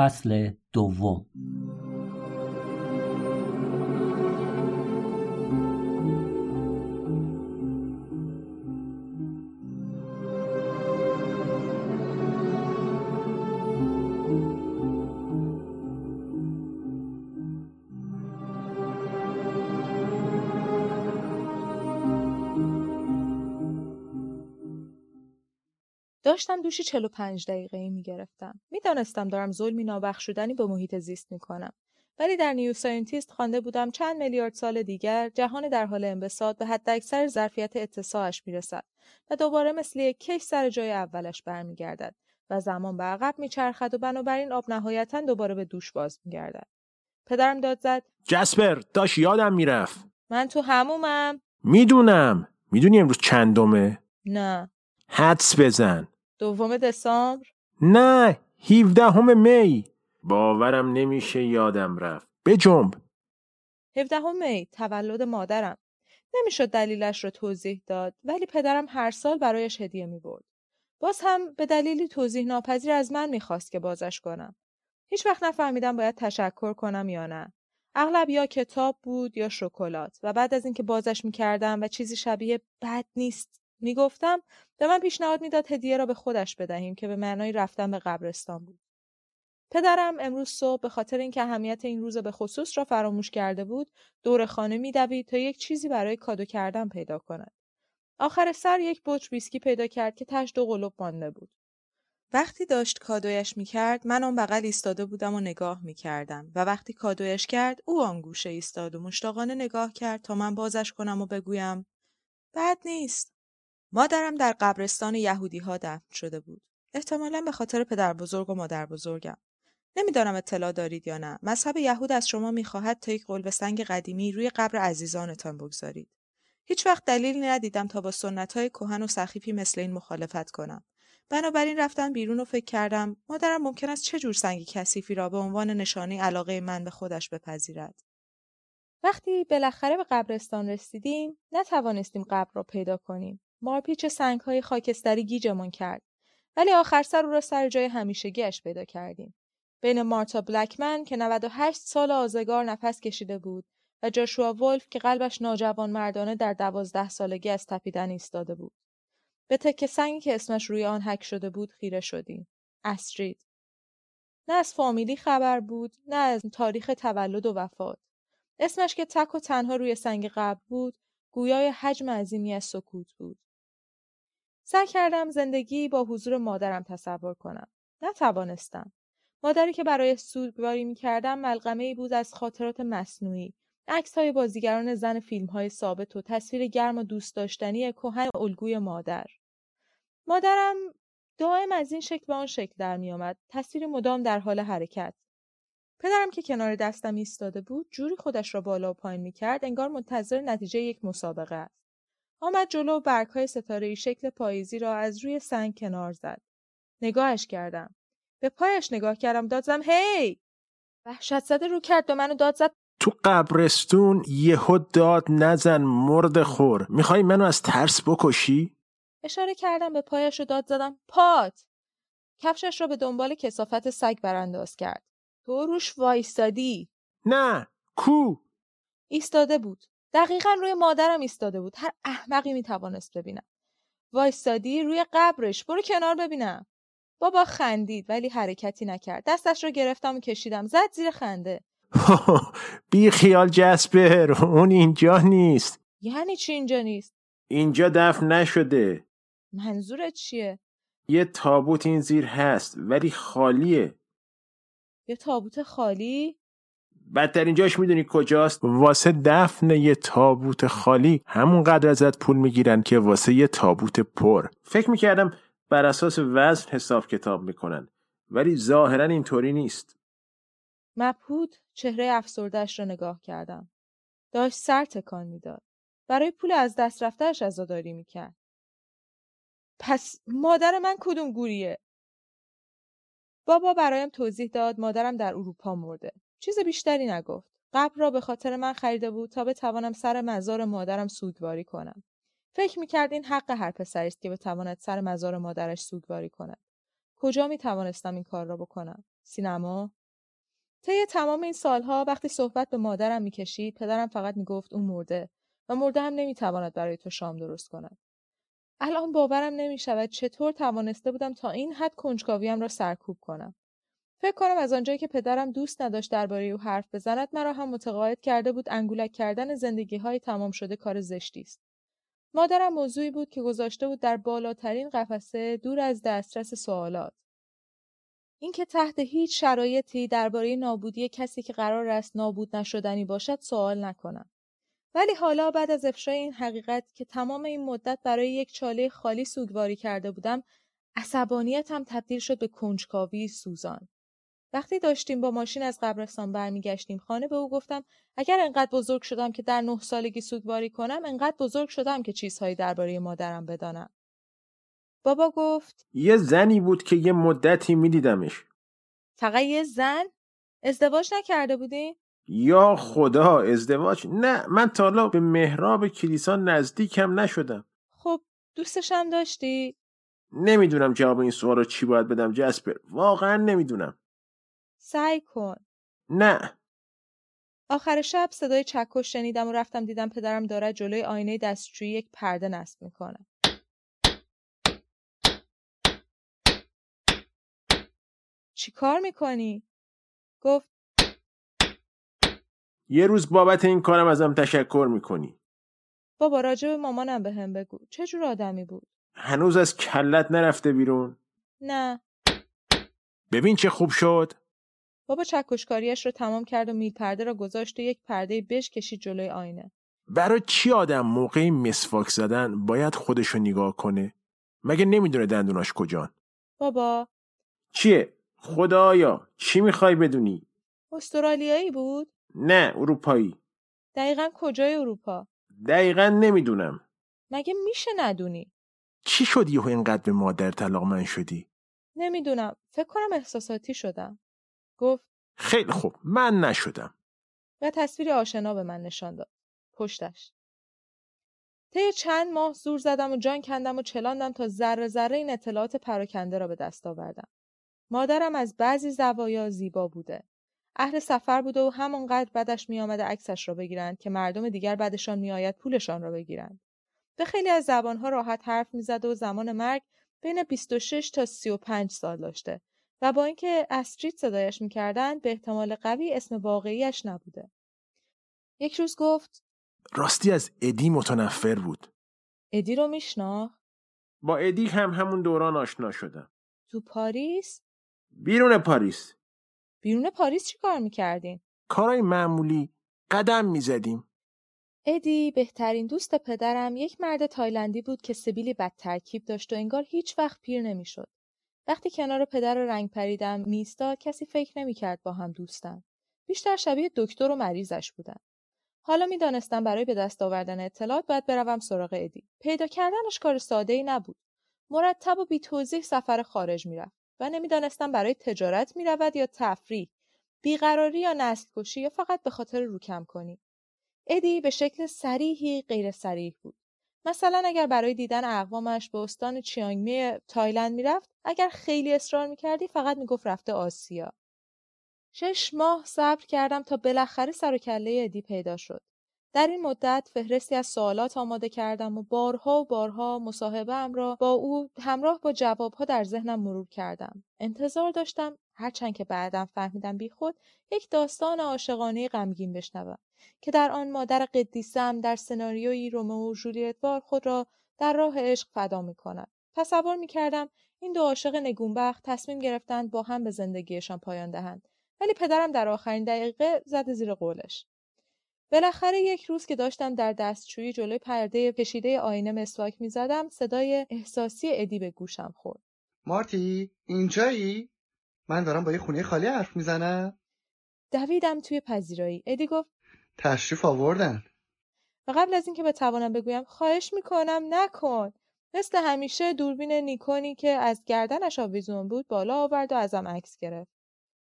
فصل دوم داشتم دوشی 45 دقیقه ای می گرفتم. می دانستم دارم ظلمی نابخشودنی به محیط زیست می کنم. ولی در نیو ساینتیست خوانده بودم چند میلیارد سال دیگر جهان در حال انبساط به حد اکثر ظرفیت اتساعش می‌رسد و دوباره مثل یک کش سر جای اولش برمیگردد و زمان به عقب میچرخد و بنابراین آب نهایتا دوباره به دوش باز میگردد. پدرم داد زد. جسپر داشت یادم می‌رفت. من تو حمومم. می‌دونم. می‌دونی امروز چندمه؟ نه. حدس بزن. دوم دسامبر نه 17 همه می باورم نمیشه یادم رفت بجنب 17 می تولد مادرم نمی‌شد دلیلش را توضیح داد ولی پدرم هر سال برایش هدیه می برد. باز هم به دلیلی توضیح ناپذیر از من می‌خواست که بازش کنم. هیچ وقت نفهمیدم باید تشکر کنم یا نه. اغلب یا کتاب بود یا شکلات و بعد از اینکه بازش می‌کردم و چیزی شبیه بد نیست می‌گفتم به من پیشنهاد می‌داد هدیه را به خودش بدهیم که به معنای رفتن به قبرستان بود. پدرم امروز صبح به خاطر اینکه اهمیت این روز به خصوص را فراموش کرده بود دور خانه میدوید تا یک چیزی برای کادو کردن پیدا کند. آخر سر یک بطر ویسکی پیدا کرد که تش دو قلوب مانده بود. وقتی داشت کادویش می‌کرد من آن بغل ایستاده بودم و نگاه می‌کردم و وقتی کادویش کرد او آن گوشه ایستاد و مشتاقانه نگاه کرد تا من بازش کنم و بگویم بد نیست. مادرم در قبرستان یهودی ها دفن شده بود. احتمالا به خاطر پدر بزرگ و مادر بزرگم نمی‌دانم اطلاع دارید یا نه. مذهب یهود از شما می‌خواهد تا یک قلب سنگ قدیمی روی قبر عزیزانتان بگذارید. هیچ وقت دلیلی ندیدم تا با سنت های کهن و سخیفی مثل این مخالفت کنم. بنابراین رفتم بیرون و فکر کردم مادرم ممکن است چه جور سنگ کثیفی را به عنوان نشانه علاقه من به خودش بپذیرد. وقتی بالاخره به قبرستان رسیدیم نتوانستیم قبر را پیدا کنیم. مارپیچ سنگ های خاکستری گیجمون کرد ولی آخر سر او را سر جای همیشگیش پیدا کردیم بین مارتا بلکمن که 98 سال آزگار نفس کشیده بود و جاشوا ولف که قلبش ناجوان مردانه در دوازده سالگی از تپیدن ایستاده بود. به تکه سنگی که اسمش روی آن حک شده بود خیره شدیم. استرید. نه از فامیلی خبر بود، نه از تاریخ تولد و وفات. اسمش که تک و تنها روی سنگ قبل بود، گویای حجم عظیمی از سکوت بود. سعی کردم زندگی با حضور مادرم تصور کنم. نتوانستم. مادری که برای سوگواری می‌کردم ملغمه ای بود از خاطرات مصنوعی. عکس های بازیگران زن فیلم های ثابت و تصویر گرم و دوست داشتنی کهن الگوی مادر. مادرم دائم از این شکل به آن شکل در میآمد. تصویر مدام در حال حرکت. پدرم که کنار دستم ایستاده بود جوری خودش را بالا و پایین می‌کرد انگار منتظر نتیجه یک مسابقه است. آمد جلو و برگهای ستاره شکل پاییزی را از روی سنگ کنار زد. نگاهش کردم. به پایش نگاه کردم داد زدم هی! وحشت زده رو کرد به منو داد زد تو قبرستون یهو داد نزن مرد خور. می‌خوای منو از ترس بکشی؟ اشاره کردم به پایش رو داد زدم پات! کفشش را به دنبال کسافت سگ برانداز کرد. تو روش وایستادی. نه کو؟ ایستاده بود. دقیقا روی مادرم ایستاده بود. هر احمقی می‌توانست ببینم. وایستادی روی قبرش. برو کنار ببینم. بابا خندید ولی حرکتی نکرد. دستش رو گرفتم و کشیدم. زد زیر خنده. بی خیال جسپر اون اینجا نیست. یعنی چی اینجا نیست؟ اینجا دفن نشده. منظورت چیه؟ یه تابوت این زیر هست ولی خالیه. یه تابوت خالی؟ بدترین جاش می‌دونی کجاست؟ واسه دفن یه تابوت خالی همونقدر ازت پول می‌گیرن که واسه یه تابوت پر. فکر می‌کردم بر اساس وزن حساب کتاب می‌کنن ولی ظاهرا اینطوری نیست. مبهود چهره افسردهش را نگاه کردم. داشت سر تکان می‌داد. برای پول از دست رفتهش عزاداری می‌کرد. پس مادر من کدوم گوریه؟ بابا برایم توضیح داد مادرم در اروپا مرده. چیز بیشتری نگفت. قبر را به خاطر من خریده بود تا بتوانم سر مزار مادرم سوگواری کنم. فکر می‌کرد این حق هر پسری است که بتواند سر مزار مادرش سوگواری کند. کجا می توانستم این کار را بکنم؟ سینما؟ طی تمام این سالها وقتی صحبت به مادرم می‌کشید پدرم فقط می‌گفت اون مرده و مرده هم نمی‌تواند برای تو شام درست کند. الان باورم نمی‌شود چطور توانسته بودم تا این حد کنجکاویم را سرکوب کنم. فکر کنم از آنجایی که پدرم دوست نداشت درباره او حرف بزند مرا هم متقاعد کرده بود انگولک کردن زندگی های تمام شده کار زشتی است. مادرم موضوعی بود که گذاشته بود در بالاترین قفسه دور از دسترس سوالات. اینکه تحت هیچ شرایطی درباره نابودی کسی که قرار است نابود نشدنی باشد سوال نکنم. ولی حالا بعد از افشای این حقیقت که تمام این مدت برای یک چاله خالی سوگواری کرده بودم عصبانیتم تبدیل شد به کنجکاوی سوزان. وقتی داشتیم با ماشین از قبرستان برمیگشتیم خانه به او گفتم اگر انقدر بزرگ شدم که در نه سالگی سوگواری کنم انقدر بزرگ شدم که چیزهایی درباره مادرم بدانم. بابا گفت یه زنی بود که یه مدتی میدیدمش. فقط یه زن؟ ازدواج نکرده بودی؟ یا خدا ازدواج؟ نه من تا حالا به محراب کلیسا نزدیکم نشدم. خب دوستشم داشتی؟ نمی‌دونم جواب این سوال رو چی باید بدم جسپر. واقعا نمی‌دونم. سعی کن. نه. آخر شب صدای چکش شنیدم و رفتم دیدم پدرم دارد جلوی آینه دستشویی یک پرده نصب می‌کنه. چی کار می‌کنی؟ گفت. یه روز بابت این کارم ازم تشکر می‌کنی. بابا راجع به مامانم به هم بگو. چه جور آدمی بود؟ هنوز از کلت نرفته بیرون. نه. ببین چه خوب شد. بابا چکشکاریش رو تمام کرد و میل پرده را گذاشت و یک پرده بش کشید جلوی آینه. برای چی آدم موقع مسواک زدن باید خودشو نگاه کنه؟ مگه نمی‌دونه دندوناش کجان؟ بابا. چیه؟ خدایا چی می‌خوای بدونی؟ استرالیایی بود؟ نه اروپایی. دقیقا کجای اروپا؟ دقیقا نمی‌دونم. مگه میشه ندونی؟ چی شدی و اینقدر به مادر طلاق من شدی؟ نمی‌دونم. فکر کنم احساساتی شدم. گفت خیلی خوب من نشدم. و تصویر آشنا به من نشان داد. پشتش. طی چند ماه زور زدم و جان کندم و چلاندم تا ذره ذره این اطلاعات پراکنده را به دست آوردم. مادرم از بعضی زوایا زیبا بوده. اهل سفر بوده و همانقدر بدش میآمده عکسش را بگیرند که مردم دیگر بعدشان میآید پولشان را بگیرند. به خیلی از زبانها راحت حرف می‌زد و زمان مرگ بین 26 تا 35 سال داشته. و با اینکه استریت صدایش می‌کردن به احتمال قوی اسم واقعیش نبوده. یک روز گفت آسترید از ادی متنفر بود. ادی رو میشناخت؟ با ادی هم همون دوران آشنا شدم. تو پاریس؟ بیرون پاریس. بیرون پاریس چی کار می‌کردین؟ کارای معمولی قدم می‌زدیم. ادی بهترین دوست پدرم یک مرد تایلندی بود که سبیلی بد ترکیب داشت و انگار هیچ وقت پیر نمی‌شد. وقتی کنار پدر رنگ‌پریده‌م می‌ایستاد کسی فکر نمی‌کرد با هم دوستن. بیشتر شبیه دکتر و مریضش بودن. حالا می‌دانستم برای به دست آوردن اطلاعات باید بروم سراغ ادی. پیدا کردنش کار ساده ای نبود. مرتب و بی توضیح سفر خارج می‌رفت و نمی‌دانستم برای تجارت می‌رود یا تفریح، بیقراری یا نسل کشی یا فقط به خاطر روکم کنی. ادی به شکل سریحی غیر سریح بود. مثلا اگر برای دیدن اقوامش به استان چیانگمی تایلند می‌رفت اگر خیلی اصرار می‌کردی فقط می‌گفت رفته آسیا. شش ماه صبر کردم تا بالاخره سر و کله ادی پیدا شد. در این مدت فهرستی از سوالات آماده کردم و بارها و بارها مصاحبه را با او همراه با جوابها در ذهنم مرور کردم. انتظار داشتم هرچند که بعدم فهمیدم بیخود یک داستان عاشقانه غمگین بشنوم که در آن مادر قدیسم در سناریویی رومئو و جولیت خود را در راه عشق فدا می کند. تصور می کردم این دو عاشق نگونبخت تصمیم گرفتند با هم به زندگیشان پایان دهند. ولی پدرم در آخرین دقیقه زد زیر قولش. بالاخره یک روز که داشتم در دستشویی جلوی پرده کشیده آینه مسواک می‌زدم صدای احساسی ادی به گوشم خورد. مارتی اینجایی؟ من دارم با یه خونه خالی حرف می‌زنم. دویدم توی پذیرایی. ادی گفت تشریف آوردن. و قبل از اینکه بتوانم بگویم خواهش می‌کنم نکن. مثل همیشه دوربین نیکونی که از گردنش آویزون بود بالا آورد و ازم عکس گرفت.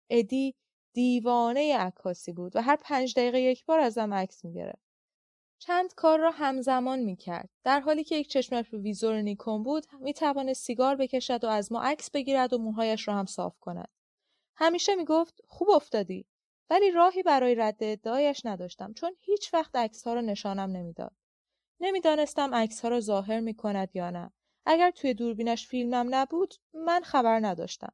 ادی دیوانه عکاسی بود و هر پنج دقیقه یک بار ازم عکس می‌گرفت. چند کار را همزمان می‌کرد. در حالی که یک چشمش به ویزور نیکون بود می‌توانست سیگار بکشد و از ما عکس بگیرد و موهایش را هم صاف کند. همیشه می‌گفت خوب افتادی. ولی راهی برای رد ادعایش نداشتم چون هیچ وقت عکس ها رو نشانم نمی‌داد. نمی‌دانستم عکس ها را ظاهر می کند یا نه. اگر توی دوربینش فیلمم نبود من خبر نداشتم.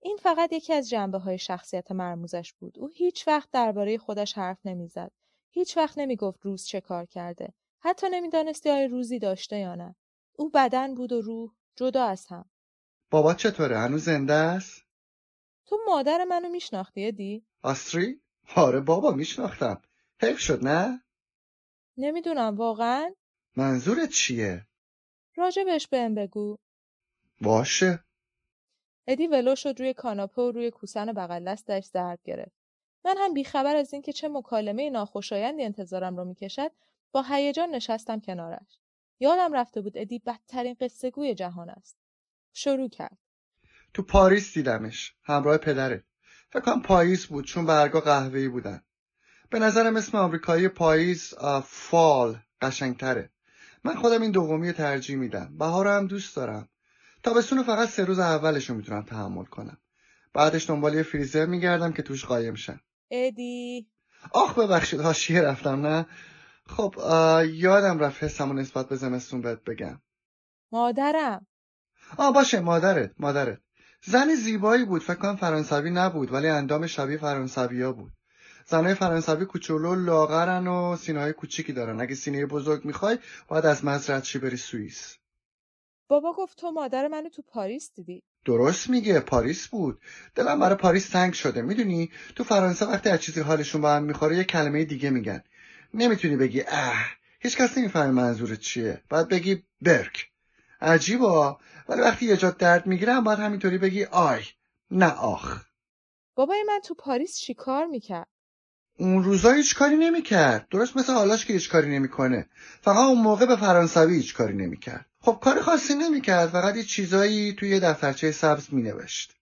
این فقط یکی از جنبه های شخصیت مرموزش بود. او هیچ وقت درباره خودش حرف نمی‌زد. هیچ وقت نمی‌گفت روز چه کار کرده. حتی نمی‌دانستی آیا روزی داشته یا نه. او بدن بود و روح جدا از هم. بابا چطوره؟ هنوز زنده است؟ تو مادر منو میشناختی ادی؟ آستری؟ آره بابا میشناختم. حیف شد نه؟ نمی‌دونم واقعا؟ منظورت چیه؟ راجبش بهم بگو. باشه. ادی ولو شد روی کاناپه و روی کوسن بغل دستش ضرب گرفت. من هم بیخبر از اینکه چه مکالمه ناخوشایندی انتظارم رو می‌کشد با هیجان نشستم کنارش. یادم رفته بود ادی بدترین قصه گوی جهان است. شروع کرد. تو پاریس دیدمش همراه پدره. فکر کنم پاییز بود چون برگا قهوه‌ای بودن. به نظرم اسم آمریکایی پاییز فال قشنگتره. من خودم این دومی ترجیح میدم. بهار هم دوست دارم. تابستون فقط سه روز اولش رو می‌تونم تحمل کنم. بعدش دنبال یه فریزر میگردم که توش قایم شم. ادی آخ ببخشید هاشیه رفتم نه خب یادم رفت حسمو نسبت به زمستون بهت بگم مادرم آه باشه مادرت مادرت زن زیبایی بود فکر کنم فرانسوی نبود ولی اندام شبیه فرانسوی ها بود زنهای فرانسوی کوچولو لاغرن و سینه های کوچیکی دارن. اگه سینه بزرگ می‌خوای باید از مزرعت چی بری سوئیس. بابا گفت تو مادر منو تو پاریس دیدی. درست میگه. پاریس بود. دلم برای پاریس تنگ شده. می‌دونی؟ تو فرانسه وقتی از چیزی حالشون با هم می‌خوره یه کلمه دیگه میگن. نمی‌تونی بگی اه هیچ کس نمی‌فهمه منظورت چیه. باید بگی برک. عجیبا ولی وقتی یه جات درد می‌گیرم باید همینطوری بگی آی نه آخ. بابای من تو پاریس چیکار می‌کرد؟ اون روزا هیچ کاری نمی‌کرد. درست مثل حالاش که هیچ کاری نمی‌کنه. فقط اون موقع به فرانسوی هیچ کاری نمی‌کرد. خب کار خاصی نمی‌کرد. فقط یه چیزایی توی دفترچه سبز مینوشت.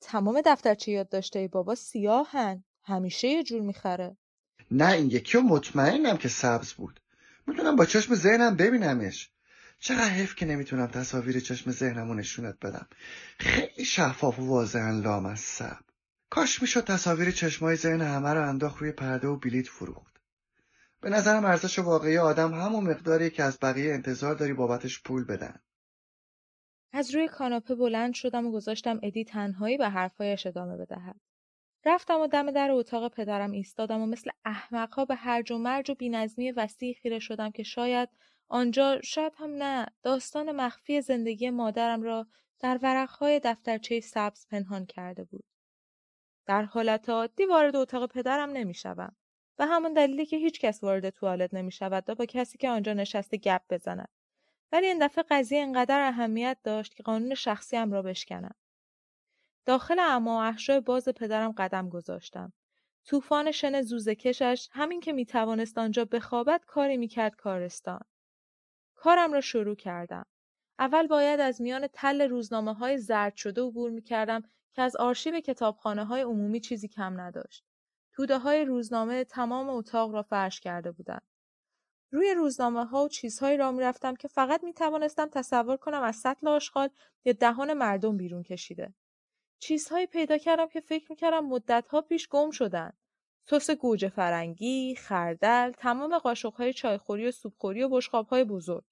تمام دفترچه یاد داشته بابا سیاهن. همیشه یه جور می‌خره. نه این یکی رو مطمئنم که سبز بود. می‌تونم با چشم ذهنم ببینمش. چقدر حیف که نمی‌تونم تصاویر چشم ذهنمو نشونت بدم. خیلی شفاف و واضحا لامصب. کاش می‌شد تصاویر چشمای ذهن همه رو انداخت روی پرده و بلیت فروخت. به نظرم ارزش واقعی آدم همون مقداری که از بقیه انتظار داری بابتش پول بدن. از روی کاناپه بلند شدم و گذاشتم ادی تنهایی به حرفهایش ادامه بدهد. رفتم و دم در اتاق پدرم ایستادم و مثل احمقها به هرج و مرج و بینظمی وسیع خیره شدم که شاید آنجا شاید هم نه داستان مخفی زندگی مادرم را در ورقهای دفترچه سبز پنهان کرده بود. در حالت عادی وارد اتاق پدرم نمی‌شوم و همون دلیلی که هیچ کس وارد توالت نمی شود و با کسی که آنجا نشسته گپ بزند. ولی این دفعه قضیه انقدر اهمیت داشت که قانون شخصیم را بشکنم. داخل اما باز پدرم قدم گذاشتم. طوفان شن زوزه کشش همین که می توانست آنجا بخوابد کاری می کرد کارستان. کارم را شروع کردم. اول باید از میان تل روزنامه های زرد شده عبور می کردم که از آرشیو کتابخانه های عمومی چیزی کم نداشت. توده های روزنامه تمام اتاق را فرش کرده بودند. روی روزنامه ها و چیزهایی را می رفتم که فقط می توانستم تصور کنم از سطل آشغال یا دهان مردم بیرون کشیده. چیزهایی پیدا کردم که فکر می‌کردم مدتها پیش گم شدن. سس گوجه فرنگی، خردل، تمام قاشقهای چایخوری و سوپخوری و بشقابهای بزرگ.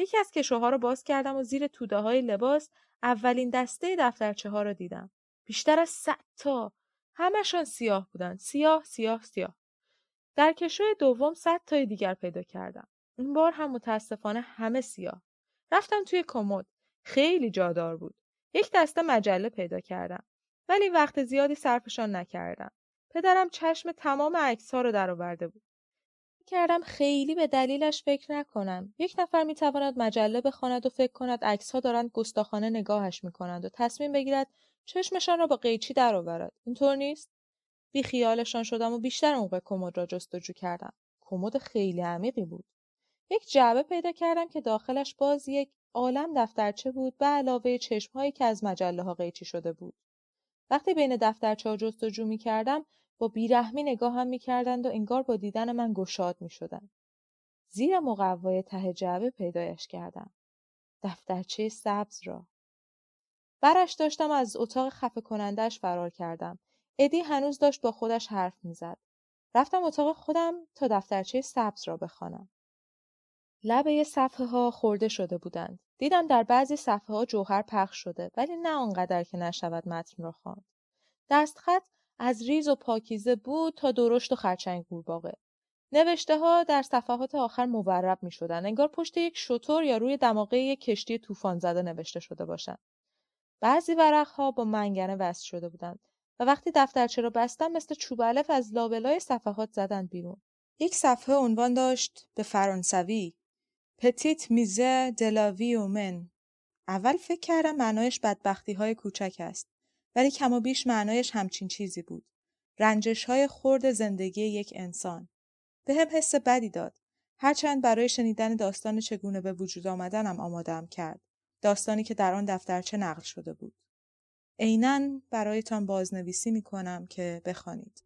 یکی از کشوها رو باز کردم و زیر توده های لباس اولین دسته دفترچه ها رو دیدم. بیشتر از صد تا. همشان سیاه بودن. سیاه، سیاه، سیاه. در کشوی دوم صد تای دیگر پیدا کردم. این بار هم متاسفانه همه سیاه. رفتم توی کمد. خیلی جادار بود. یک دسته مجله پیدا کردم. ولی وقت زیادی صرفشان نکردم. پدرم چشم تمام عکس ها رو درآورده بود. کردم خیلی به دلیلش فکر نکنم. یک نفر می‌تواند مجله بخواند و فکر کند عکس ها دارند گستاخانه نگاهش می‌کنند و تصمیم بگیرد چشمشان را با قیچی درآورد. اینطور نیست؟ بی خیالشان شدم و بیشتر موقع کمد را جستجو کردم. کمد خیلی عمیقی بود. یک جعبه پیدا کردم که داخلش باز یک عالم دفترچه بود به علاوه چشمهایی که از مجله ها قیچی شده بود. وقتی بین دفترچه ها جستجو می کردم با بیرحمی نگاهم می کردند و انگار با دیدن من گشاد می شدن. زیر مقوای ته جعبه پیدایش کردم. دفترچه سبز را. برش داشتم از اتاق خفه کنندش فرار کردم. ادی هنوز داشت با خودش حرف می‌زد. رفتم اتاق خودم تا دفترچه سبز را بخوانم. لبه صفحه ها خورده شده بودند. دیدم در بعضی صفحه ها جوهر پخش شده ولی نه آنقدر که نشود متن را خواند. دستخط از ریز و پاکیزه بود تا درشت و خرچنگ باقه. نوشته ها در صفحات آخر مورب می شدن. انگار پشت یک شطور یا روی دماغه یک کشتی طوفان زده نوشته شده باشند. بعضی ها با منگنه وصل شده بودند و وقتی دفترچه را بستم مثل چوب علف از لابلای صفحات زدن بیرون. یک صفحه عنوان داشت به فرانسوی پتیت میزه دلاوی اومن اول فکر کردم معنایش بدبختی های کوچک است ولی بیش معنایش همچین چیزی بود. رنجش های خورد زندگی یک انسان. به هم حس بدی داد. هرچند برای شنیدن داستان چگونه به وجود آمدنم آمادم کرد. داستانی که در آن دفترچه نقل شده بود. عینا برایتان بازنویسی می کنم که بخوانید.